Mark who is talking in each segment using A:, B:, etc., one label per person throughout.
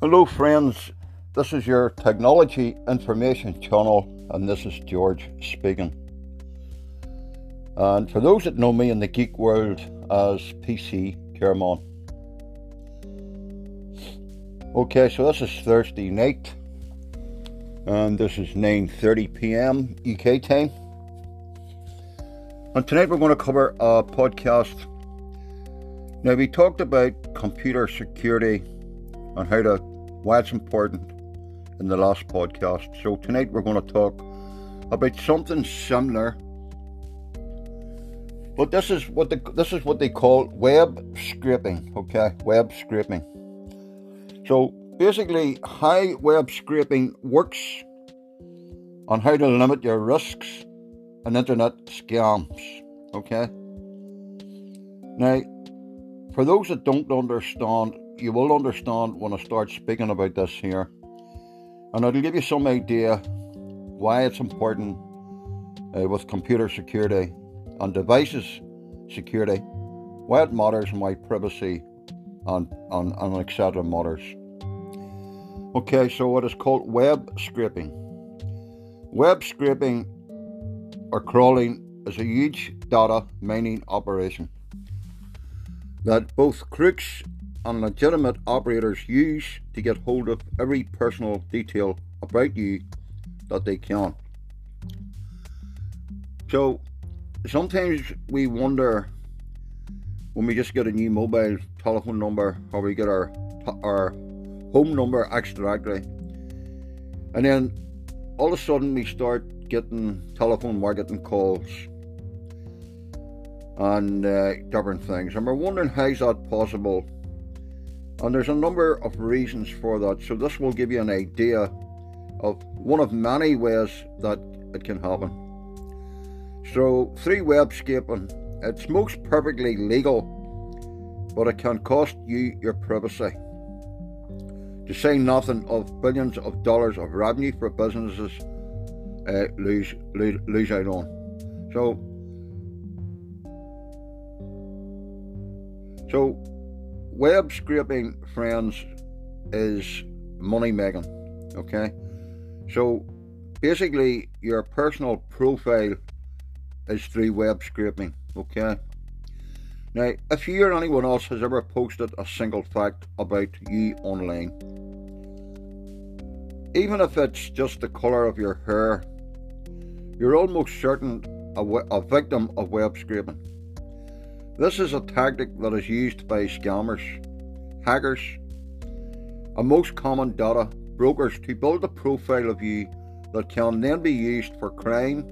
A: Hello, friends. This is your technology information channel, and this is George speaking. And for those that know me in the geek world as PC Kermon. Okay, so this is Thursday night, and this is 9:30 p.m. UK time. And tonight we're going to cover a podcast. Now we talked about computer security and how to why it's important in the last podcast. So tonight we're going to talk about something similar, but this is what this is what they call web scraping. Okay, web scraping. So basically, how web scraping works, on how to limit your risks and internet scams. Okay. Now, for those that don't understand you will understand when I start speaking about this here. And it'll give you some idea why it's important uh, with computer security and devices security, why it matters and why privacy and, and, and etc. matters. Okay, so what is called web scraping. Web scraping or crawling is a huge data mining operation that both crooks and legitimate operators use to get hold of every personal detail about you that they can. So sometimes we wonder when we just get a new mobile telephone number or we get our our home number extractly, and then all of a sudden we start getting telephone marketing calls and uh, different things, and we're wondering how's that possible and there's a number of reasons for that. So this will give you an idea of one of many ways that it can happen. So through web scraping, it's most perfectly legal, but it can cost you your privacy. To say nothing of billions of dollars of revenue for businesses uh, lose, lose lose out on. So so web scraping, friends, is money making. Okay, so basically, your personal profile is through web scraping. Okay. Now, if you or anyone else has ever posted a single fact about you online, even if it's just the colour of your hair, you're almost certain a, a victim of web scraping. This is a tactic that is used by scammers, hackers, and most common data brokers to build a profile of you that can then be used for crime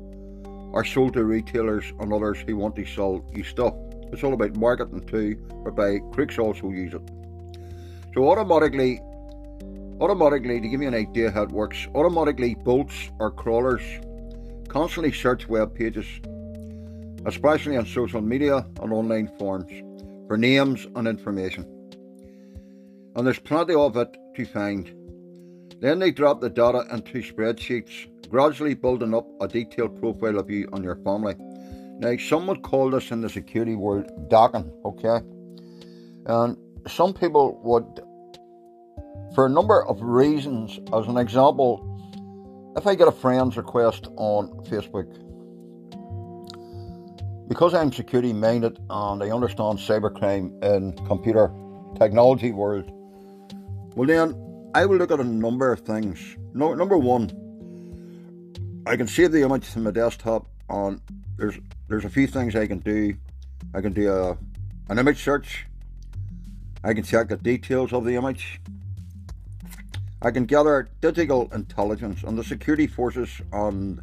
A: or sold to retailers and others who want to sell you stuff. It's all about marketing too, whereby crooks also use it. So automatically, automatically to give you an idea how it works, automatically bots or crawlers constantly search web pages especially on social media and online forums, for names and information. And there's plenty of it to find. Then they drop the data into spreadsheets, gradually building up a detailed profile of you and your family. Now, some would call this in the security world doxing, okay? And some people would, for a number of reasons, as an example, if I get a friend's request on Facebook, because I'm security minded and I understand cybercrime in computer technology world, well then I will look at a number of things. No, number one, I can save the image to my desktop and there's there's a few things I can do. I can do a, an image search. I can check the details of the image. I can gather digital intelligence on the security forces and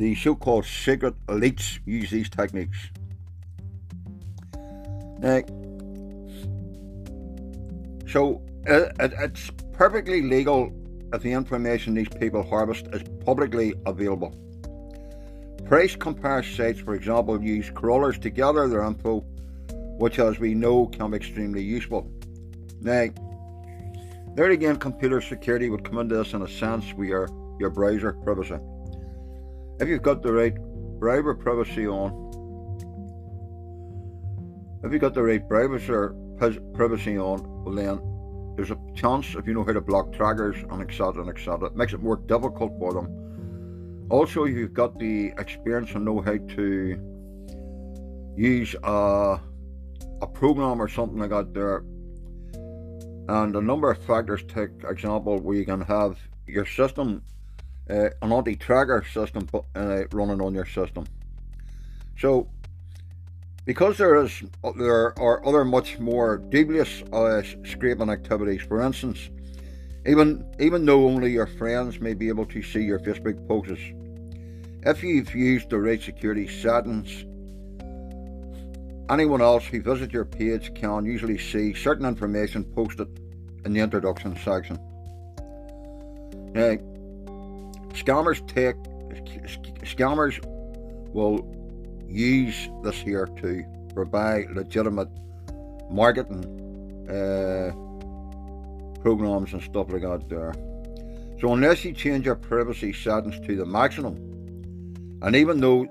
A: the so called secret elites use these techniques. Now, so it, it, it's perfectly legal if the information these people harvest is publicly available. Price comparison sites, for example, use crawlers to gather their info, which, as we know, can be extremely useful. Now, there again, computer security would come into this in a sense where your browser privacy. If you've got the right privacy on, if you've got the right privacy on, well then there's a chance if you know how to block trackers and etc. and etc. It makes it more difficult for them. Also, if you've got the experience and know how to use a, a program or something like that there. And a number of factors, take example, where you can have your system, uh, an anti-tracker system uh, running on your system. So because there is there are other much more dubious uh, scraping activities. For instance, even even though only your friends may be able to see your Facebook posts, if you've used the right security settings, anyone else who visits your page can usually see certain information posted in the introduction section. Now, scammers take scammers will use this here to provide legitimate marketing uh, programs and stuff like that there. So unless you change your privacy settings to the maximum, and even though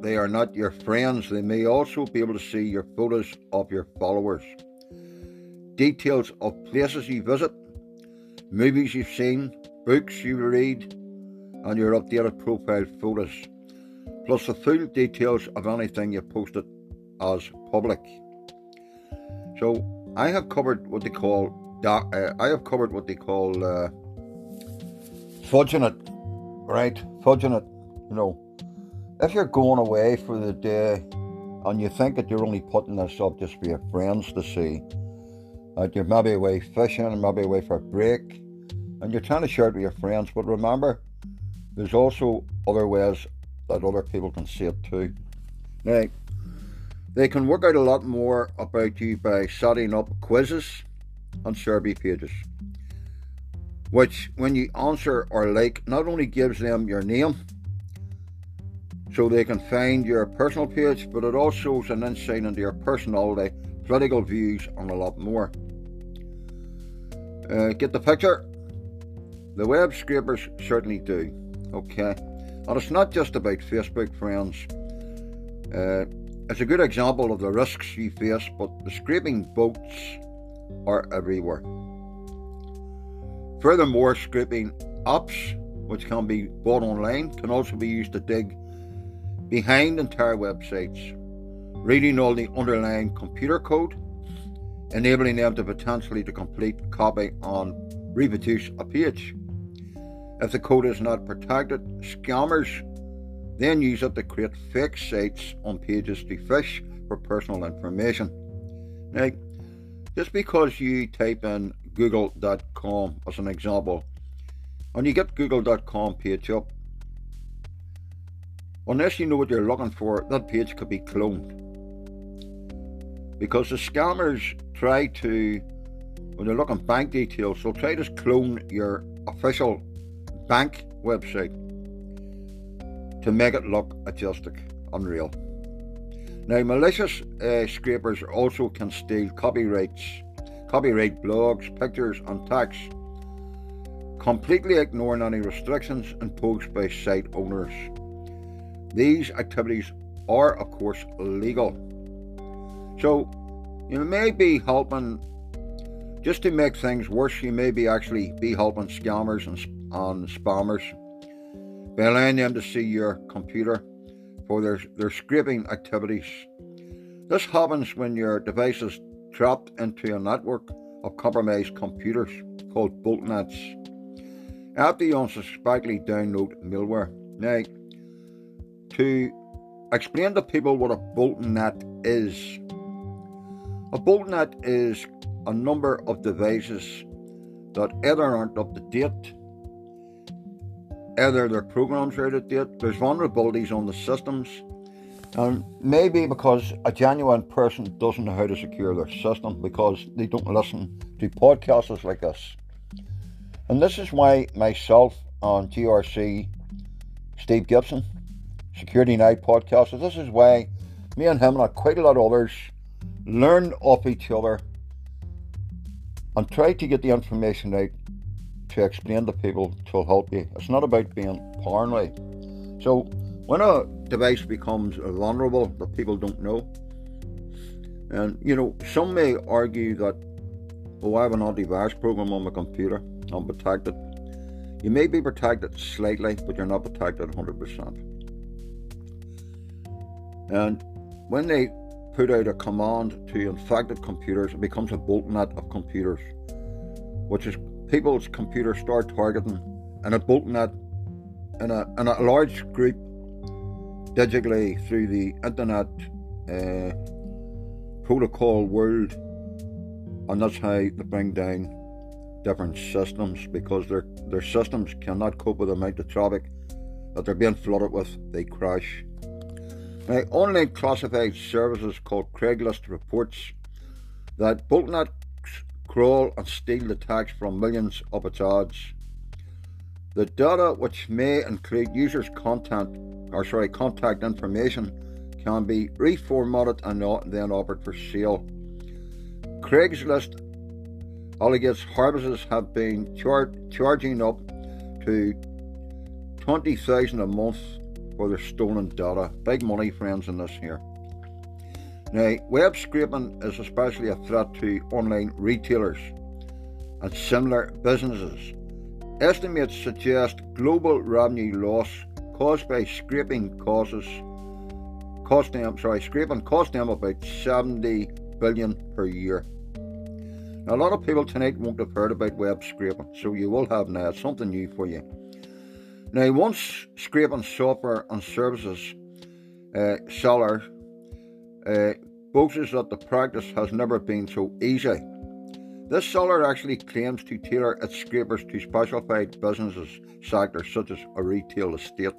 A: they are not your friends, they may also be able to see your photos of your followers, details of places you visit, movies you've seen, books you read, and your updated profile photos plus the full details of anything you posted as public. So I have covered what they call uh, I have covered what they call uh, fudging it, right? Fudging it. You know, if you're going away for the day and you think that you're only putting this up just for your friends to see, that you're maybe away fishing, maybe away for a break, and you're trying to share it with your friends, but remember, there's also other ways that other people can see it too. Now, they can work out a lot more about you by setting up quizzes on survey pages, which, when you answer or like, not only gives them your name so they can find your personal page, but it also is an insight into your personality, political views, and a lot more. Uh, get the picture? The web scrapers certainly do. Okay. And it's not just about Facebook, friends. Uh, it's a good example of the risks you face, but the scraping bots are everywhere. Furthermore, scraping apps, which can be bought online, can also be used to dig behind entire websites, reading all the underlying computer code, enabling them to potentially to complete, copy, and reproduce a page. If the code is not protected, scammers then use it to create fake sites on pages to phish for personal information. Now, just because you type in google.com as an example, and you get google.com page up, unless you know what you're looking for, that page could be cloned. Because the scammers try to, when they're looking bank details, they'll try to clone your official bank website to make it look artistic, unreal. Now, malicious uh, scrapers also can steal copyrights, copyright blogs, pictures, and text, completely ignoring any restrictions imposed by site owners. These activities are, of course, illegal. So, you may be helping, just to make things worse, you may be actually be helping scammers and on spammers by allowing them to see your computer for their, their scraping activities. This happens when your device is trapped into a network of compromised computers called botnets after you unsuspectedly download malware. Now, to explain to people what a botnet is, a botnet is a number of devices that either aren't up to date either their programs are out of date, there's vulnerabilities on the systems, and maybe because a genuine person doesn't know how to secure their system because they don't listen to podcasters like us. And this is why myself on GRC, Steve Gibson, Security Now podcasters, this is why me and him and quite a lot of others learn off each other and try to get the information out to explain to people to help you. It's not about being paranoid. So when a device becomes vulnerable that people don't know, and you know, some may argue that oh, I have an antivirus program on my computer, I'm protected. You may be protected slightly, but you're not protected 100%. And when they put out a command to infected computers, it becomes a botnet of computers, which is people's computers start targeting and a botnet in a, in a large group digitally through the internet uh, protocol world, and that's how they bring down different systems because their their systems cannot cope with the amount of traffic that they're being flooded with. They crash. Now, online classified services called Craigslist reports that Botnet crawl and steal the text from millions of its ads. The data, which may include users' content or sorry contact information, can be reformatted and then offered for sale. Craigslist allegates harvests have been char- charging up to 20,000 a month for their stolen data. Big money, friends, in this here. Now, web scraping is especially a threat to online retailers and similar businesses. Estimates suggest global revenue loss caused by scraping causes cost them sorry scraping cost them about 70 billion per year. Now, a lot of people tonight won't have heard about web scraping, so you will have now. Something new for you. Now, once scraping software and services uh, uh, boasts that the practice has never been so easy. This seller actually claims to tailor its scrapers to specified businesses sectors such as a retail estate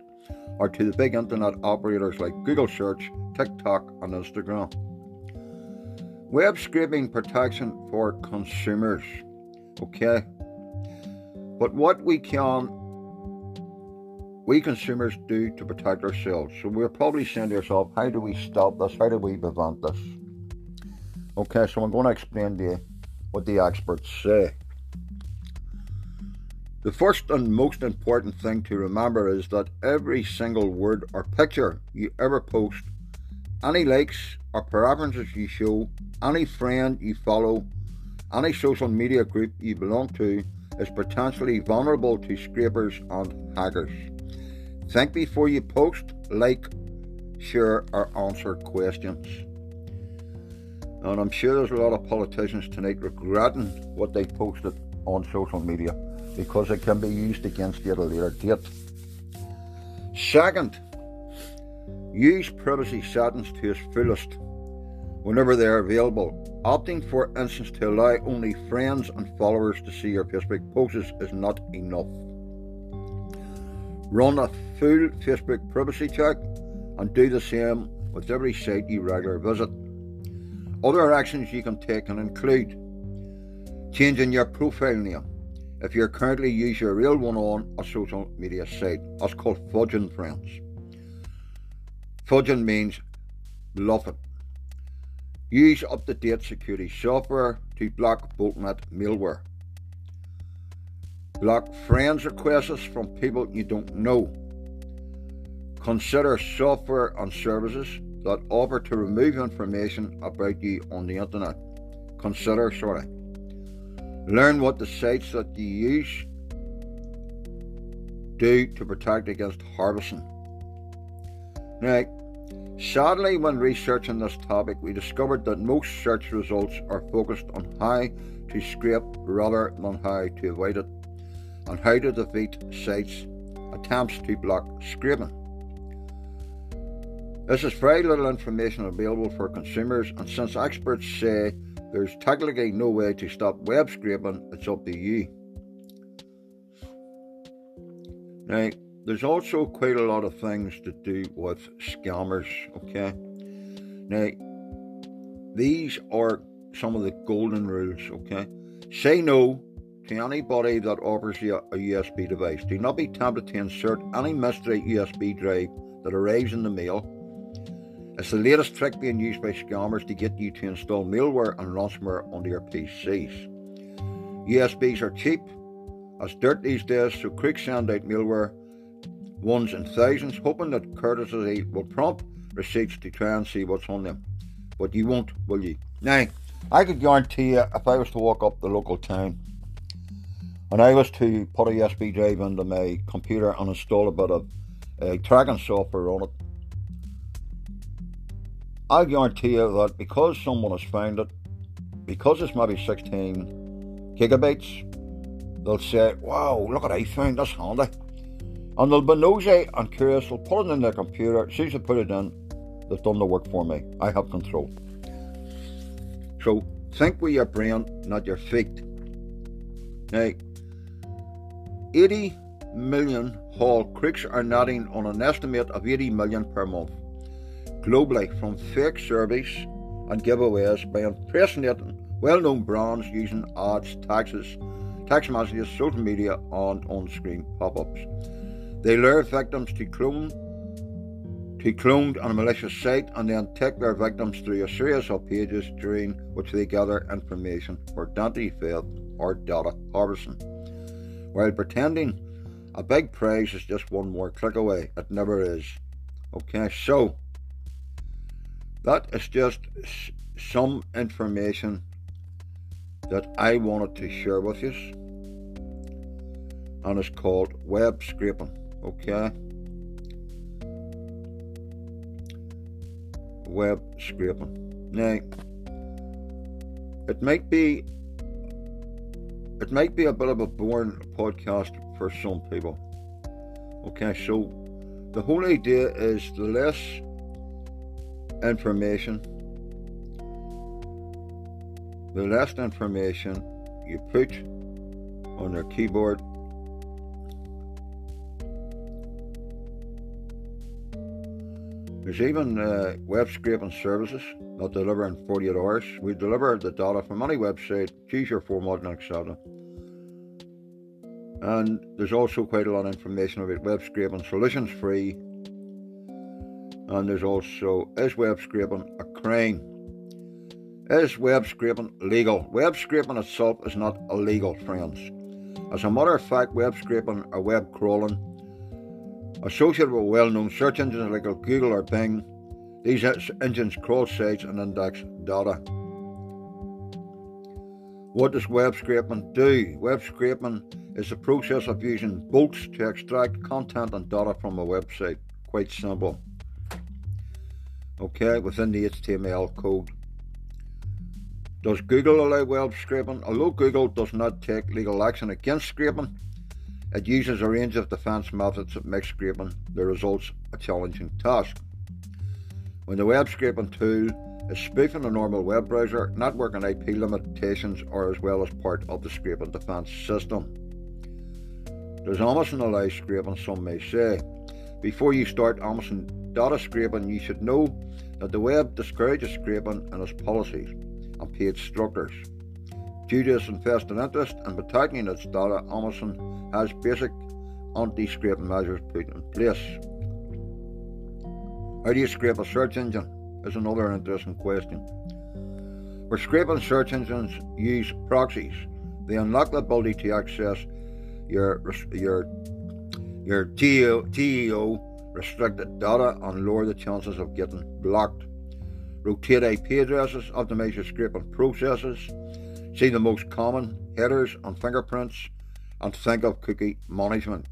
A: or to the big internet operators like Google Search, TikTok, and Instagram. Web scraping protection for consumers. Okay. But what we can we consumers do to protect ourselves. So we're probably saying to ourselves, how do we stop this? How do we prevent this? Okay, so I'm going to explain to you what the experts say. The first and most important thing to remember is that every single word or picture you ever post, any likes or preferences you show, any friend you follow, any social media group you belong to is potentially vulnerable to scrapers and hackers. Think before you post, like, share, or answer questions. And I'm sure there's a lot of politicians tonight regretting what they posted on social media because it can be used against you at a later date. Second, use privacy settings to its fullest whenever they are available. Opting, for instance, to allow only friends and followers to see your Facebook posts is not enough. Run a full Facebook privacy check and do the same with every site you regularly visit. Other actions you can take can include changing your profile name if you currently use your real one on a social media site. That's called fudging, friends. Fudging means bluffing. Use up to date security software to block botnet malware. Block friends requests from people you don't know. Consider software and services that offer to remove information about you on the internet. Consider, sorry. Learn what the sites that you use do to protect against harvesting. Now, sadly, when researching this topic, we discovered that most search results are focused on how to scrape rather than how to avoid it on how to defeat sites attempts to block scraping. This is very little information available for consumers, and since experts say there's technically no way to stop web scraping, it's up to you. Now, there's also quite a lot of things to do with scammers, okay? Now, these are some of the golden rules, okay? Say no to anybody that offers you a USB device. Do not be tempted to insert any mystery USB drive that arrives in the mail. It's the latest trick being used by scammers to get you to install malware and ransomware onto your PCs. USBs are cheap as dirt these days, so crooks send out malware ones in thousands, hoping that courtesy will prompt receipts to try and see what's on them. But you won't, will you? Now, I could guarantee you if I was to walk up the local town and I was to put a USB drive into my computer and install a bit of uh, tracking software on it, I guarantee you that because someone has found it, because it's maybe 16 gigabytes, they'll say, wow, look at I found this handy. And they'll be nosy and curious, they'll put it in their computer, as soon as they put it in, they've done the work for me. I have control. So think with your brain, not your feet. Now, 80 million Hall creeks are netting on an estimate of 80 million per month globally from fake surveys and giveaways by impersonating well-known brands using ads, taxes, text messages, social media, and on-screen pop-ups. They lure victims to clone to cloned on a malicious site and then take their victims through a series of pages during which they gather information for identity theft or data harvesting. While pretending a big prize is just one more click away, it never is. Okay, so that is just some information that I wanted to share with you, and it's called web scraping. Okay. web scraping. Now, it might be it might be a bit of a boring podcast for some people. Okay, so the whole idea is the less information, the less information you put on your keyboard There's even uh, web scraping services that deliver in 48 hours. We deliver the data from any website, choose your format and etc. And there's also quite a lot of information about web scraping solutions free. And there's also is web scraping a crime? Is web scraping legal? Web scraping itself is not illegal, friends. As a matter of fact, web scraping or web crawling Associated with well known search engines like Google or Bing, these engines crawl sites and index data. What does web scraping do? Web scraping is the process of using bolts to extract content and data from a website. Quite simple. Okay, within the HTML code. Does Google allow web scraping? Although Google does not take legal action against scraping, it uses a range of defense methods that make scraping the results a challenging task. When the web scraping tool is spoofing a normal web browser, network and IP limitations are as well as part of the scraping defense system. There's Amazon allows scraping, some may say. Before you start Amazon data scraping, you should know that the web discourages scraping in its policies and page structures. Due to its invested interest in protecting its data, Amazon has basic anti-scraping measures put in place. How do you scrape a search engine? Is another interesting question. Where scraping search engines use proxies, they unlock the ability to access your your your GEO, GEO restricted data and lower the chances of getting blocked. Rotate IP addresses, optimize your scraping processes, see the most common headers and fingerprints, and think of cookie management.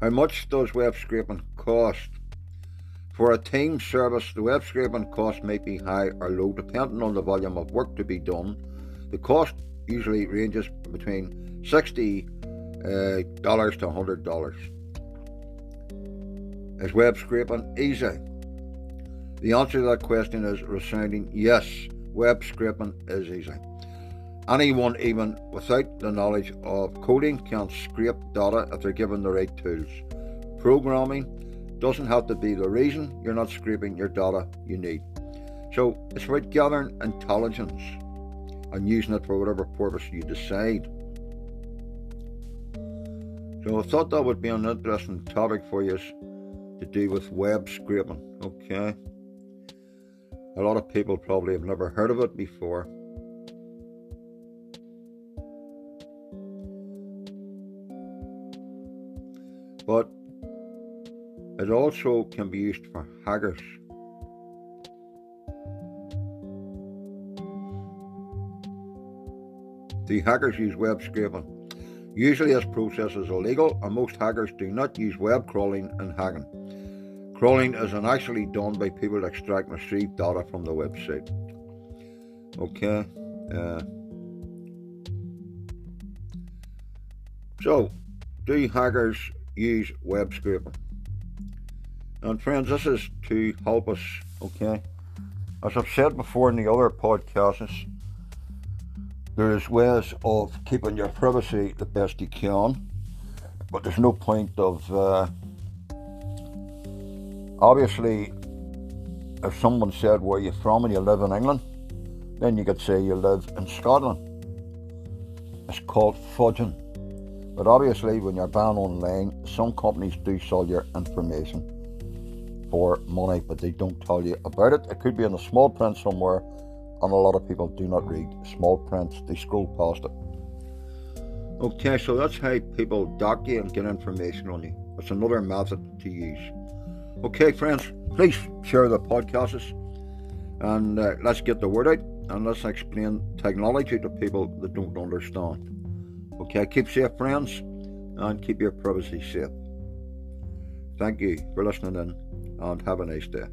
A: How much does web scraping cost? For a team service, the web scraping cost may be high or low depending on the volume of work to be done. The cost usually ranges between 60 uh, dollars to $100. Is web scraping easy? The answer to that question is resounding yes, web scraping is easy. Anyone, even without the knowledge of coding, can scrape data if they're given the right tools. Programming doesn't have to be the reason you're not scraping your data you need. So it's about gathering intelligence and using it for whatever purpose you decide. So I thought that would be an interesting topic for you to do with web scraping. Okay. A lot of people probably have never heard of it before. But it also can be used for haggis. The hackers use web scraping. Usually, this process is illegal, and most hackers do not use web crawling and hacking. Crawling isn't actually done by people to extract retrieve data from the website. Okay. Uh, so, do hackers use web scraping? And friends, this is to help us, okay? As I've said before in the other podcasts, there's ways of keeping your privacy the best you can, but there's no point of uh, obviously if someone said where you're from and you live in England, then you could say you live in Scotland. It's called fudging. But obviously, when you're banned online, some companies do sell your information for money, but they don't tell you about it. It could be in the small print somewhere, and a lot of people do not read small print, they scroll past it. Okay, so that's how people dox you and get information on you. It's another method to use. Okay, friends, please share the podcasts and uh, let's get the word out and let's explain technology to people that don't understand. Okay, keep safe, friends, and keep your privacy safe. Thank you for listening in and have a nice day.